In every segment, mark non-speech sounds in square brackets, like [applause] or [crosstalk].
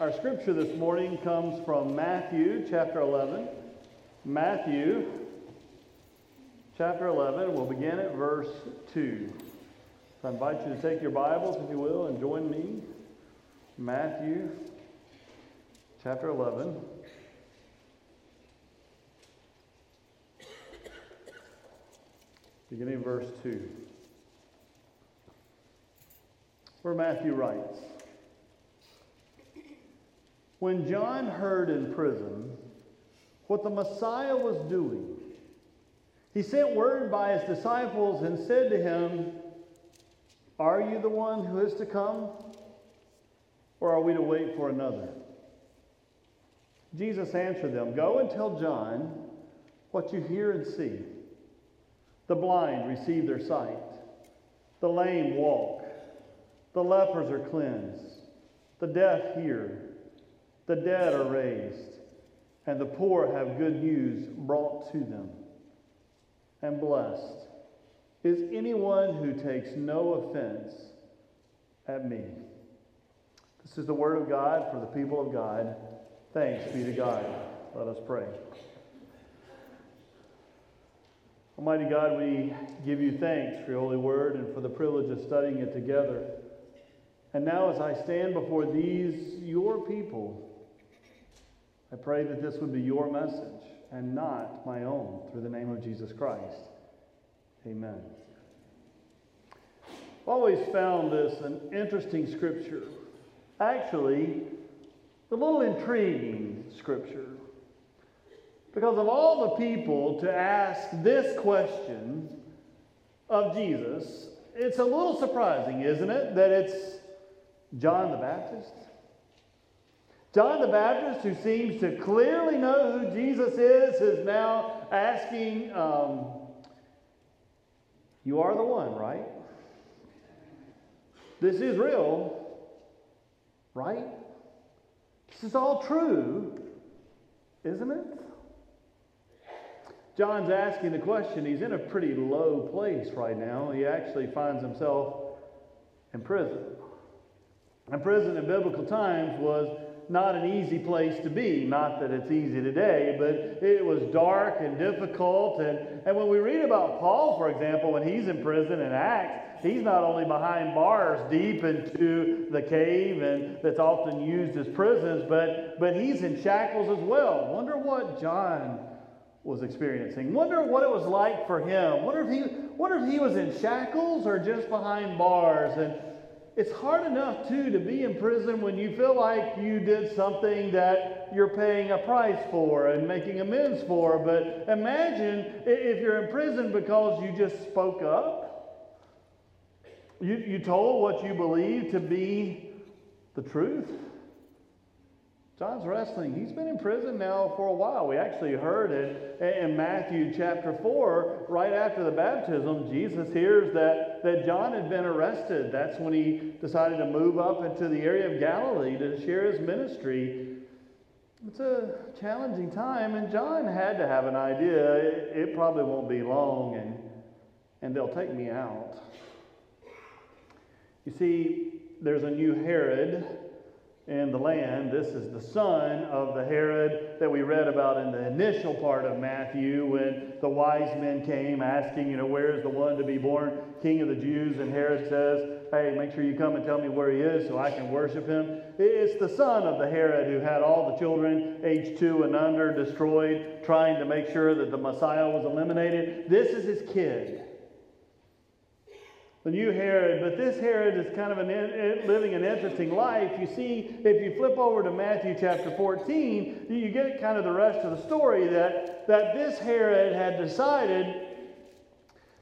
Our scripture this morning comes from Matthew chapter 11. Matthew chapter 11. We'll begin at verse 2. So I invite you to take your Bibles, if you will, and join me. Matthew chapter 11. Beginning verse 2. Where Matthew writes When John heard in prison what the Messiah was doing, he sent word by his disciples and said to him, Are you the one who is to come? Or are we to wait for another? Jesus answered them, Go and tell John what you hear and see. The blind receive their sight, the lame walk, the lepers are cleansed, the deaf hear, the dead are raised, and the poor have good news brought to them. And blessed is anyone who takes no offense at me. This is the word of God for the people of God. Thanks be to God. Let us pray. Almighty God, we give you thanks for your holy word and for the privilege of studying it together. And now, as I stand before these, your people, I pray that this would be your message and not my own, through the name of Jesus Christ. Amen. I've always found this an interesting scripture. Actually, a little intriguing scripture. Because of all the people to ask this question of Jesus, it's a little surprising, isn't it, that it's John the Baptist? John the Baptist, who seems to clearly know who Jesus is, is now asking, um, You are the one, right? This is real, right? This is all true, isn't it? John's asking the question. He's in a pretty low place right now. He actually finds himself in prison. And prison in biblical times was not an easy place to be. Not that it's easy today, but it was dark and difficult. And, and when we read about Paul, for example, when he's in prison in Acts, he's not only behind bars deep into the cave and that's often used as prisons, but, but he's in shackles as well. Wonder what John was experiencing. Wonder what it was like for him. Wonder if he, wonder if he was in shackles or just behind bars. And it's hard enough too to be in prison when you feel like you did something that you're paying a price for and making amends for. But imagine if you're in prison because you just spoke up. You, you told what you believe to be the truth. John's wrestling. He's been in prison now for a while. We actually heard it in Matthew chapter 4, right after the baptism. Jesus hears that, that John had been arrested. That's when he decided to move up into the area of Galilee to share his ministry. It's a challenging time, and John had to have an idea. It, it probably won't be long, and, and they'll take me out. You see, there's a new Herod in the land. This is the son of the Herod that we read about in the initial part of Matthew when the wise men came asking, you know, where is the one to be born king of the Jews? And Herod says, hey, make sure you come and tell me where he is so I can worship him. It's the son of the Herod who had all the children, age two and under, destroyed, trying to make sure that the Messiah was eliminated. This is his kid the new Herod, but this Herod is kind of an, living an interesting life. You see, if you flip over to Matthew chapter 14, you get kind of the rest of the story that, that this Herod had decided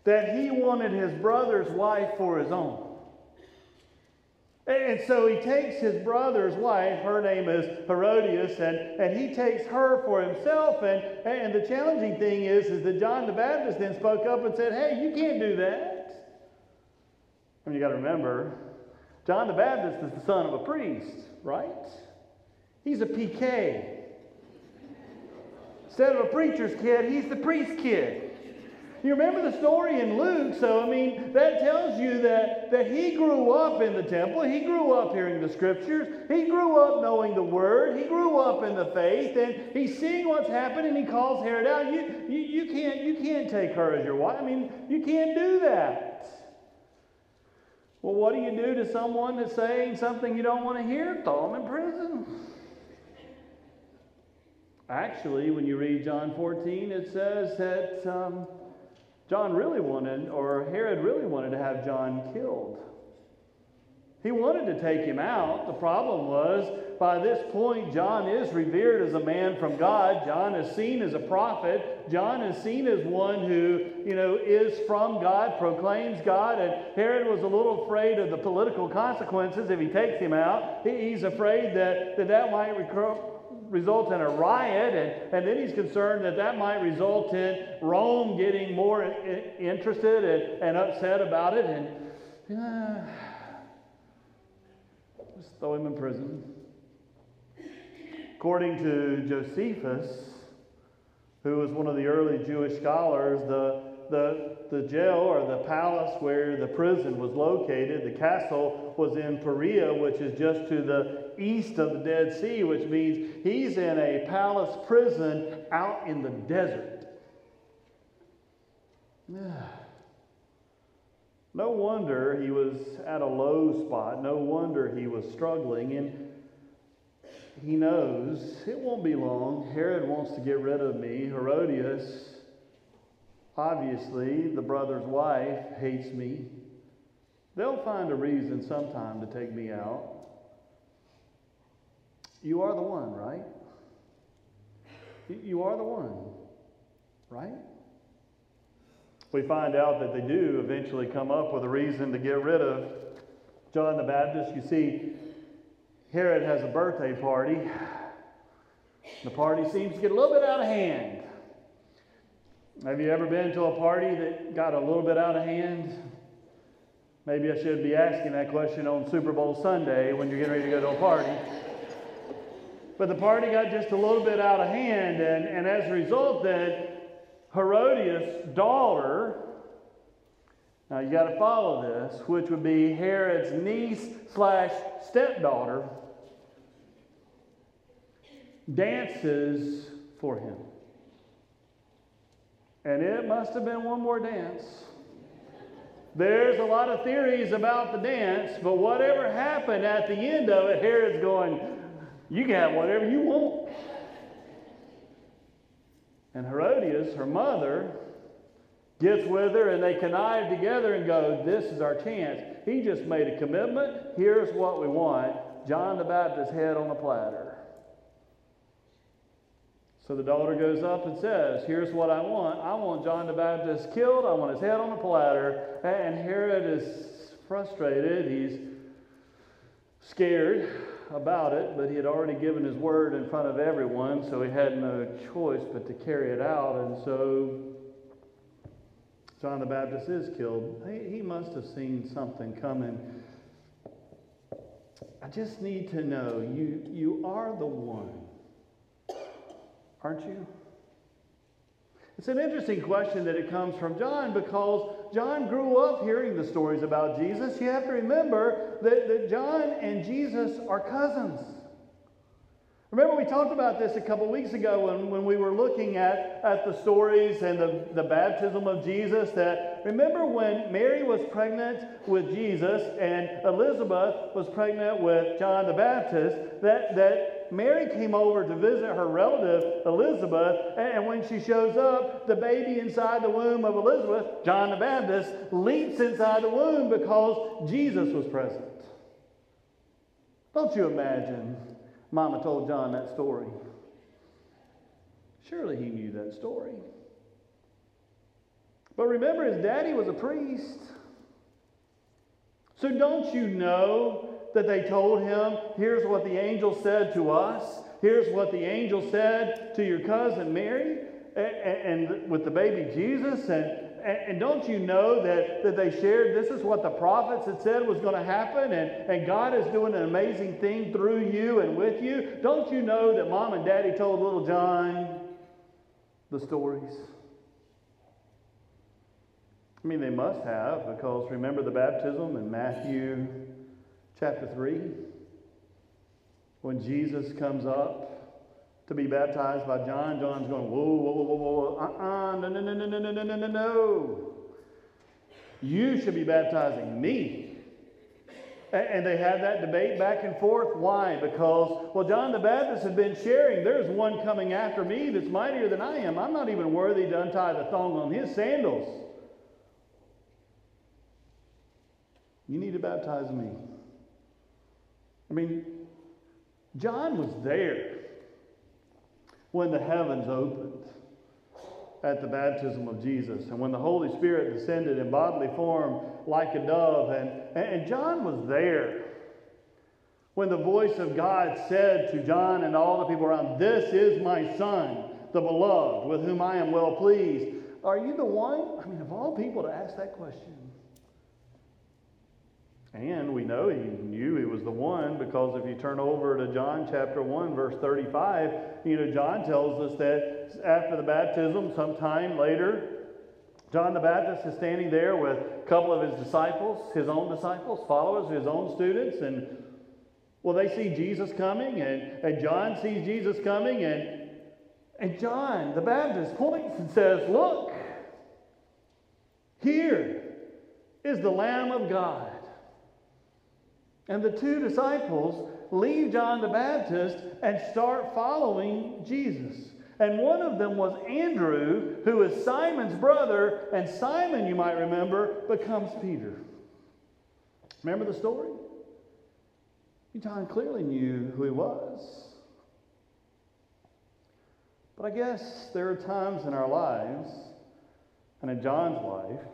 that he wanted his brother's wife for his own. And so he takes his brother's wife, her name is Herodias, and, and he takes her for himself. And, and the challenging thing is, is that John the Baptist then spoke up and said, Hey, you can't do that. Mean, you got to remember, John the Baptist is the son of a priest, right? He's a PK. Instead of a preacher's kid, he's the priest kid. You remember the story in Luke, so I mean, that tells you that, that he grew up in the temple. He grew up hearing the scriptures. He grew up knowing the word. He grew up in the faith, and he's seeing what's happening. And he calls Herod out. You, you, you, can't, you can't take her as your wife. I mean, you can't do that. Well, what do you do to someone that's saying something you don't want to hear? Throw them in prison. Actually, when you read John 14, it says that um, John really wanted, or Herod really wanted to have John killed. He wanted to take him out. The problem was, by this point, John is revered as a man from God. John is seen as a prophet. John is seen as one who, you know, is from God, proclaims God. And Herod was a little afraid of the political consequences if he takes him out. He's afraid that that, that might result in a riot, and, and then he's concerned that that might result in Rome getting more interested and, and upset about it, and uh, just throw him in prison. According to Josephus, who was one of the early Jewish scholars, the, the, the jail or the palace where the prison was located, the castle, was in Perea, which is just to the east of the Dead Sea, which means he's in a palace prison out in the desert. [sighs] No wonder he was at a low spot. No wonder he was struggling. And he knows it won't be long. Herod wants to get rid of me. Herodias, obviously, the brother's wife, hates me. They'll find a reason sometime to take me out. You are the one, right? You are the one, right? We find out that they do eventually come up with a reason to get rid of John the Baptist. You see, Herod has a birthday party. The party seems to get a little bit out of hand. Have you ever been to a party that got a little bit out of hand? Maybe I should be asking that question on Super Bowl Sunday when you're getting ready to go to a party. But the party got just a little bit out of hand, and, and as a result, then Herodias' daughter, now you got to follow this, which would be Herod's niece slash stepdaughter, dances for him. And it must have been one more dance. There's a lot of theories about the dance, but whatever happened at the end of it, Herod's going, you can have whatever you want. And Herodias, her mother, gets with her and they connive together and go, This is our chance. He just made a commitment. Here's what we want John the Baptist's head on a platter. So the daughter goes up and says, Here's what I want. I want John the Baptist killed. I want his head on a platter. And Herod is frustrated. He's scared about it, but he had already given his word in front of everyone, so he had no choice but to carry it out. And so John the Baptist is killed. He, he must have seen something coming. I just need to know you, you are the one, aren't you? It's an interesting question that it comes from John because John grew up hearing the stories about Jesus. You have to remember that, that John and Jesus are cousins. Remember, we talked about this a couple weeks ago when, when we were looking at, at the stories and the, the baptism of Jesus. That remember when Mary was pregnant with Jesus and Elizabeth was pregnant with John the Baptist, that, that Mary came over to visit her relative Elizabeth, and when she shows up, the baby inside the womb of Elizabeth, John the Baptist, leaps inside the womb because Jesus was present. Don't you imagine Mama told John that story? Surely he knew that story. But remember, his daddy was a priest. So don't you know that they told him, here's what the angel said to us, here's what the angel said to your cousin Mary, and, and with the baby Jesus, and and don't you know that, that they shared this is what the prophets had said was going to happen, and, and God is doing an amazing thing through you and with you? Don't you know that mom and daddy told little John the stories? I mean, they must have, because remember the baptism in Matthew chapter 3? When Jesus comes up to be baptized by John, John's going, whoa, whoa, whoa, whoa, whoa, uh-uh, no, no, no, no, no, no, no, no, no. You should be baptizing me. And they had that debate back and forth. Why? Because, well, John the Baptist had been sharing, there's one coming after me that's mightier than I am. I'm not even worthy to untie the thong on his sandals. You need to baptize me. I mean, John was there when the heavens opened at the baptism of Jesus and when the Holy Spirit descended in bodily form like a dove. And, and John was there when the voice of God said to John and all the people around, This is my son, the beloved, with whom I am well pleased. Are you the one? I mean, of all people to ask that question. And we know he knew he was the one because if you turn over to John chapter 1, verse 35, you know, John tells us that after the baptism, sometime later, John the Baptist is standing there with a couple of his disciples, his own disciples, followers, his own students, and well, they see Jesus coming, and, and John sees Jesus coming, and, and John the Baptist points and says, Look, here is the Lamb of God and the two disciples leave John the Baptist and start following Jesus. And one of them was Andrew, who is Simon's brother, and Simon, you might remember, becomes Peter. Remember the story? John clearly knew who he was. But I guess there are times in our lives, and in John's life,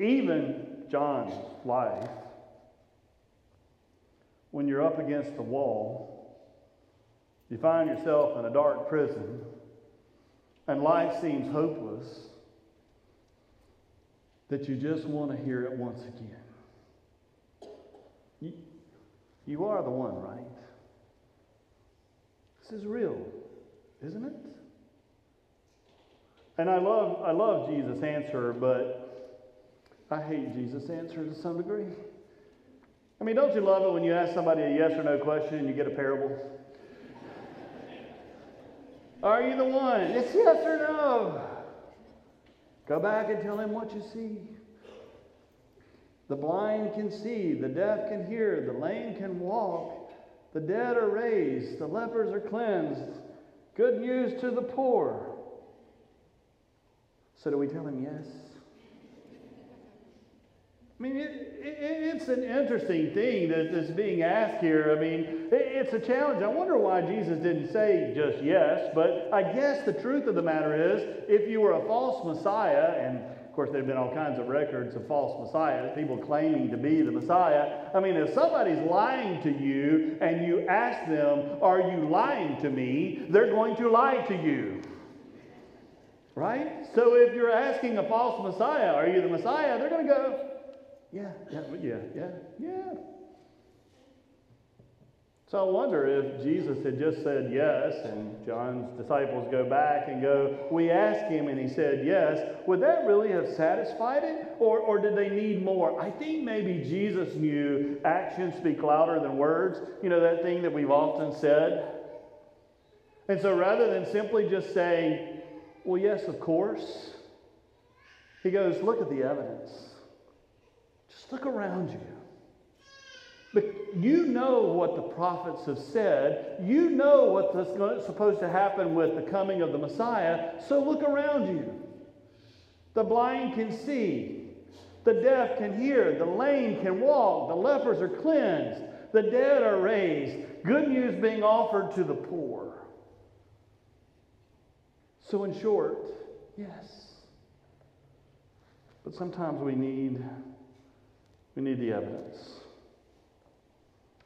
even John's life, when you're up against the wall, you find yourself in a dark prison, and life seems hopeless, that you just want to hear it once again. You, you are the one, right? This is real, isn't it? And I love, I love Jesus' answer, but I hate Jesus' answer to some degree. I mean, don't you love it when you ask somebody a yes or no question and you get a parable? Are you the one? It's yes or no. Go back and tell him what you see. The blind can see, the deaf can hear, the lame can walk, the dead are raised, the lepers are cleansed. Good news to the poor. So do we tell him yes? I mean, it, it, it's an interesting thing that, that's being asked here. I mean, it, it's a challenge. I wonder why Jesus didn't say just yes, but I guess the truth of the matter is if you were a false Messiah, and of course, there have been all kinds of records of false messiahs, people claiming to be the Messiah. I mean, if somebody's lying to you and you ask them, Are you lying to me? they're going to lie to you. Right? So if you're asking a false Messiah, Are you the Messiah? they're going to go, yeah, yeah, yeah, yeah, yeah. So I wonder if Jesus had just said yes, and John's disciples go back and go, We asked him and he said yes, would that really have satisfied it? Or, or did they need more? I think maybe Jesus knew actions speak louder than words. You know, that thing that we've often said. And so rather than simply just saying, Well, yes, of course, he goes, Look at the evidence. Just look around you. But you know what the prophets have said. You know what's supposed to happen with the coming of the Messiah. So look around you. The blind can see. The deaf can hear. The lame can walk. The lepers are cleansed. The dead are raised. Good news being offered to the poor. So, in short, yes. But sometimes we need we need the evidence.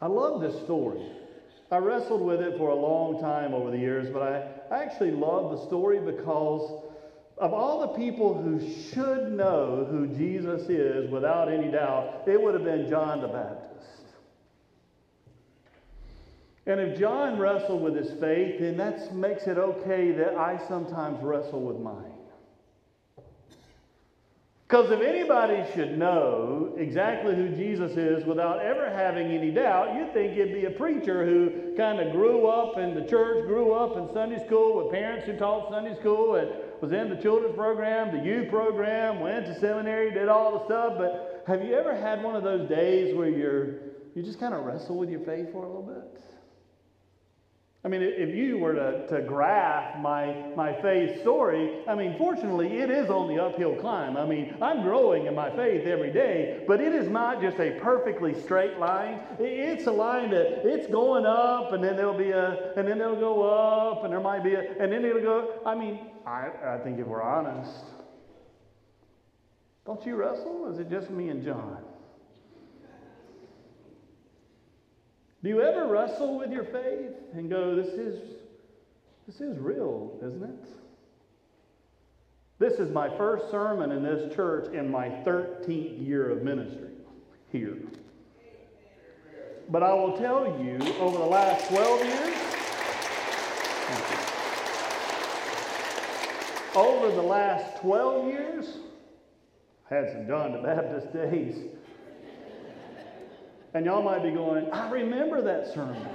I love this story. I wrestled with it for a long time over the years, but I actually love the story because of all the people who should know who Jesus is without any doubt, it would have been John the Baptist. And if John wrestled with his faith, then that makes it okay that I sometimes wrestle with mine. Because if anybody should know exactly who Jesus is without ever having any doubt, you'd think it'd be a preacher who kind of grew up in the church, grew up in Sunday school with parents who taught Sunday school, and was in the children's program, the youth program, went to seminary, did all the stuff. But have you ever had one of those days where you're you just kind of wrestle with your faith for a little bit? I mean, if you were to, to graph my, my faith story, I mean, fortunately, it is on the uphill climb. I mean, I'm growing in my faith every day, but it is not just a perfectly straight line. It's a line that it's going up, and then there'll be a, and then it'll go up, and there might be a, and then it'll go. I mean, I, I think if we're honest, don't you wrestle? Is it just me and John? Do you ever wrestle with your faith and go, this is, this is real, isn't it? This is my first sermon in this church in my 13th year of ministry here. But I will tell you, over the last 12 years, over the last 12 years, I had some John the Baptist days. And y'all might be going, I remember that sermon.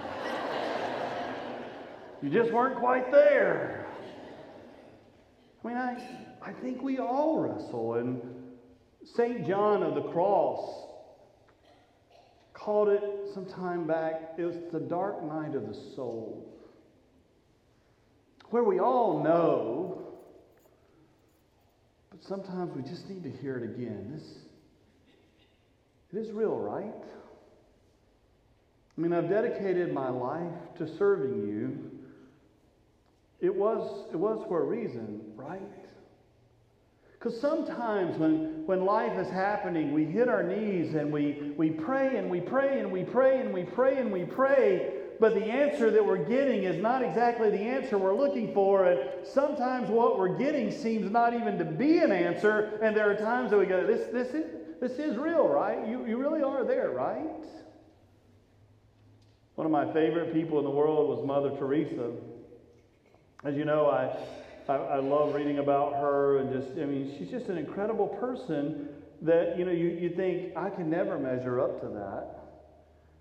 you just weren't quite there. I mean, I, I think we all wrestle. And St. John of the Cross called it some time back, it was the dark night of the soul. Where we all know, but sometimes we just need to hear it again. This, it is real, right? I mean, I've dedicated my life to serving you. It was, it was for a reason, right? Because sometimes when, when life is happening, we hit our knees and we, we pray and we pray and we pray and we pray and we pray, but the answer that we're getting is not exactly the answer we're looking for. And sometimes what we're getting seems not even to be an answer. And there are times that we go, this, this, is, this is real, right? You, you really are there, right? One of my favorite people in the world was Mother Teresa. As you know, I, I, I, love reading about her and just, I mean, she's just an incredible person that, you know, you, you think, I can never measure up to that.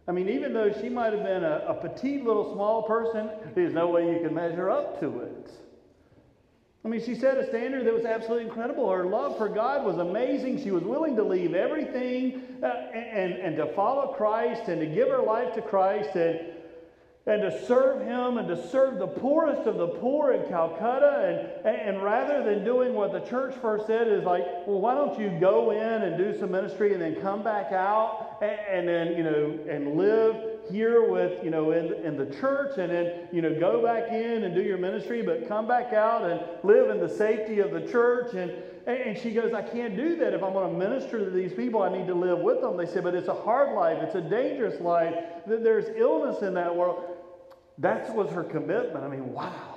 I mean, even though she might have been a, a petite little small person, there's no way you can measure up to it. I mean, she set a standard that was absolutely incredible. Her love for God was amazing. She was willing to leave everything uh, and, and to follow Christ and to give her life to Christ and, and to serve Him and to serve the poorest of the poor in Calcutta. And, and rather than doing what the church first said, is like, well, why don't you go in and do some ministry and then come back out and, then, you know, and live here with, you know, in, in the church and then, you know, go back in and do your ministry, but come back out and live in the safety of the church. And, and she goes, I can't do that. If I'm going to minister to these people, I need to live with them. They said, but it's a hard life. It's a dangerous life. There's illness in that world. That was her commitment. I mean, wow.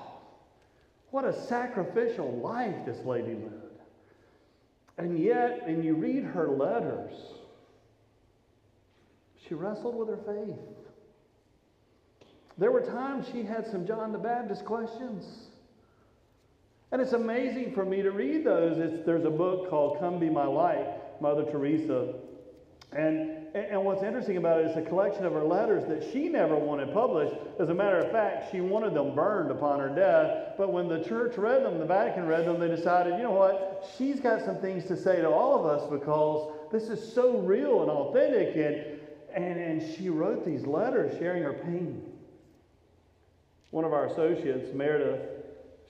What a sacrificial life this lady lived. And yet, and you read her letters, she wrestled with her faith. There were times she had some John the Baptist questions. And it's amazing for me to read those. It's, there's a book called Come Be My Light, Mother Teresa. And, and what's interesting about it is a collection of her letters that she never wanted published. As a matter of fact, she wanted them burned upon her death. But when the church read them, the Vatican read them, they decided, you know what? She's got some things to say to all of us because this is so real and authentic. And, and, and she wrote these letters sharing her pain. One of our associates, Meredith,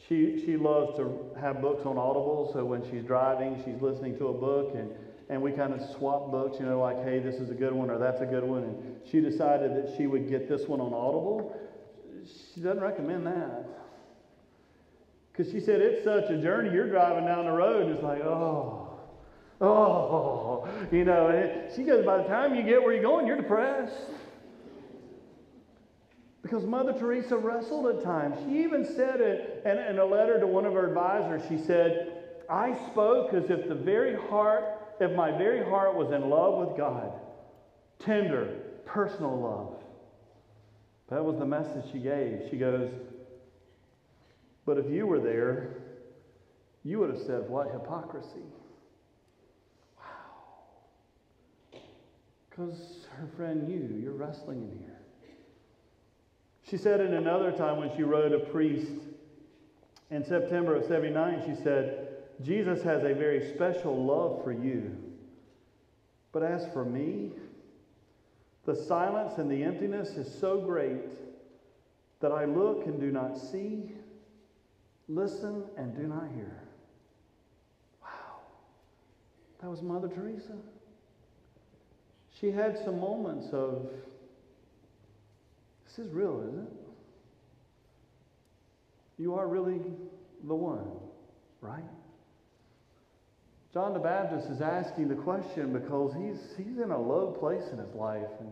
she, she loves to have books on Audible. So when she's driving, she's listening to a book and, and we kind of swap books, you know, like, hey, this is a good one or that's a good one. And she decided that she would get this one on Audible. She doesn't recommend that. Because she said it's such a journey. You're driving down the road and it's like, oh, oh, you know. she goes, by the time you get where you're going, you're depressed. Because Mother Teresa wrestled at times. She even said it in, in a letter to one of her advisors. She said, I spoke as if the very heart, if my very heart was in love with God. Tender, personal love. That was the message she gave. She goes, But if you were there, you would have said, What hypocrisy. Because her friend knew you're wrestling in here. She said in another time when she wrote a priest in September of 79, she said, Jesus has a very special love for you. But as for me, the silence and the emptiness is so great that I look and do not see, listen and do not hear. Wow. That was Mother Teresa. She had some moments of, this is real, isn't it? You are really the one, right? John the Baptist is asking the question because he's, he's in a low place in his life. And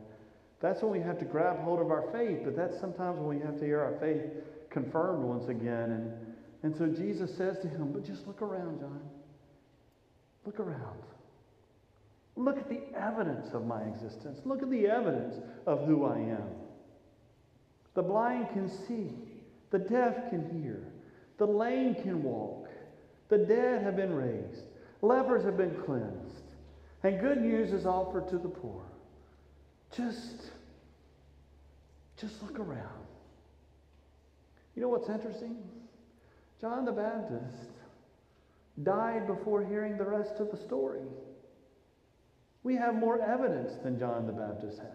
that's when we have to grab hold of our faith, but that's sometimes when we have to hear our faith confirmed once again. And, and so Jesus says to him, But just look around, John. Look around. Look at the evidence of my existence. Look at the evidence of who I am. The blind can see, the deaf can hear, the lame can walk, the dead have been raised. Lepers have been cleansed. And good news is offered to the poor. Just, just look around. You know what's interesting? John the Baptist died before hearing the rest of the story. We have more evidence than John the Baptist had.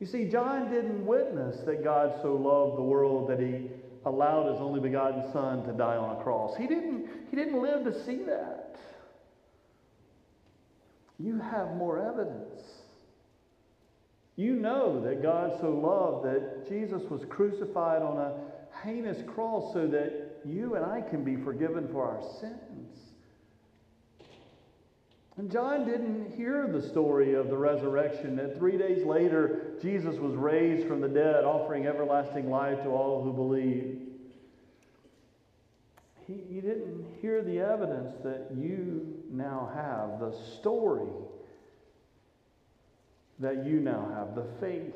You see, John didn't witness that God so loved the world that he allowed his only begotten son to die on a cross. He didn't, he didn't live to see that. You have more evidence. You know that God so loved that Jesus was crucified on a heinous cross so that you and I can be forgiven for our sins. And John didn't hear the story of the resurrection, that three days later, Jesus was raised from the dead, offering everlasting life to all who believe. He, he didn't hear the evidence that you now have, the story that you now have, the faith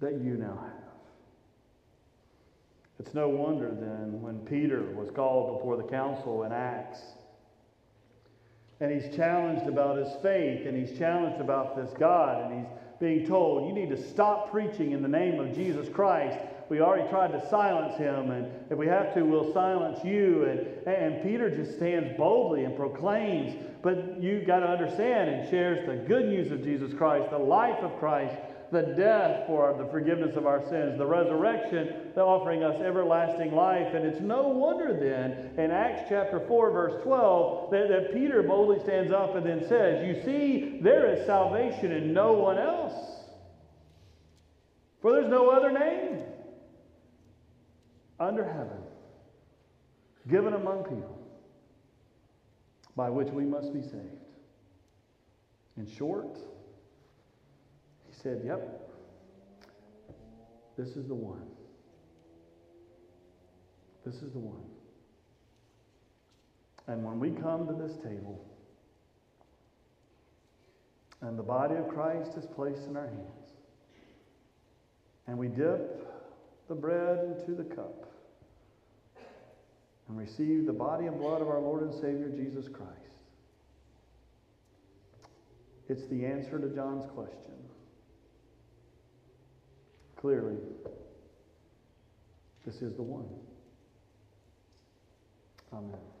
that you now have. It's no wonder then when Peter was called before the council in Acts and he's challenged about his faith and he's challenged about this God and he's being told, you need to stop preaching in the name of Jesus Christ. We already tried to silence him, and if we have to, we'll silence you. And, and Peter just stands boldly and proclaims, but you've got to understand and shares the good news of Jesus Christ, the life of Christ, the death for the forgiveness of our sins, the resurrection, the offering us everlasting life. And it's no wonder then in Acts chapter 4, verse 12, that, that Peter boldly stands up and then says, You see, there is salvation in no one else. For there's no other name under heaven given among people by which we must be saved. In short, said, Yep, this is the one. This is the one. And when we come to this table, and the body of Christ is placed in our hands, and we dip the bread into the cup, and receive the body and blood of our Lord and Savior Jesus Christ, it's the answer to John's question clearly, this is the one. Amen.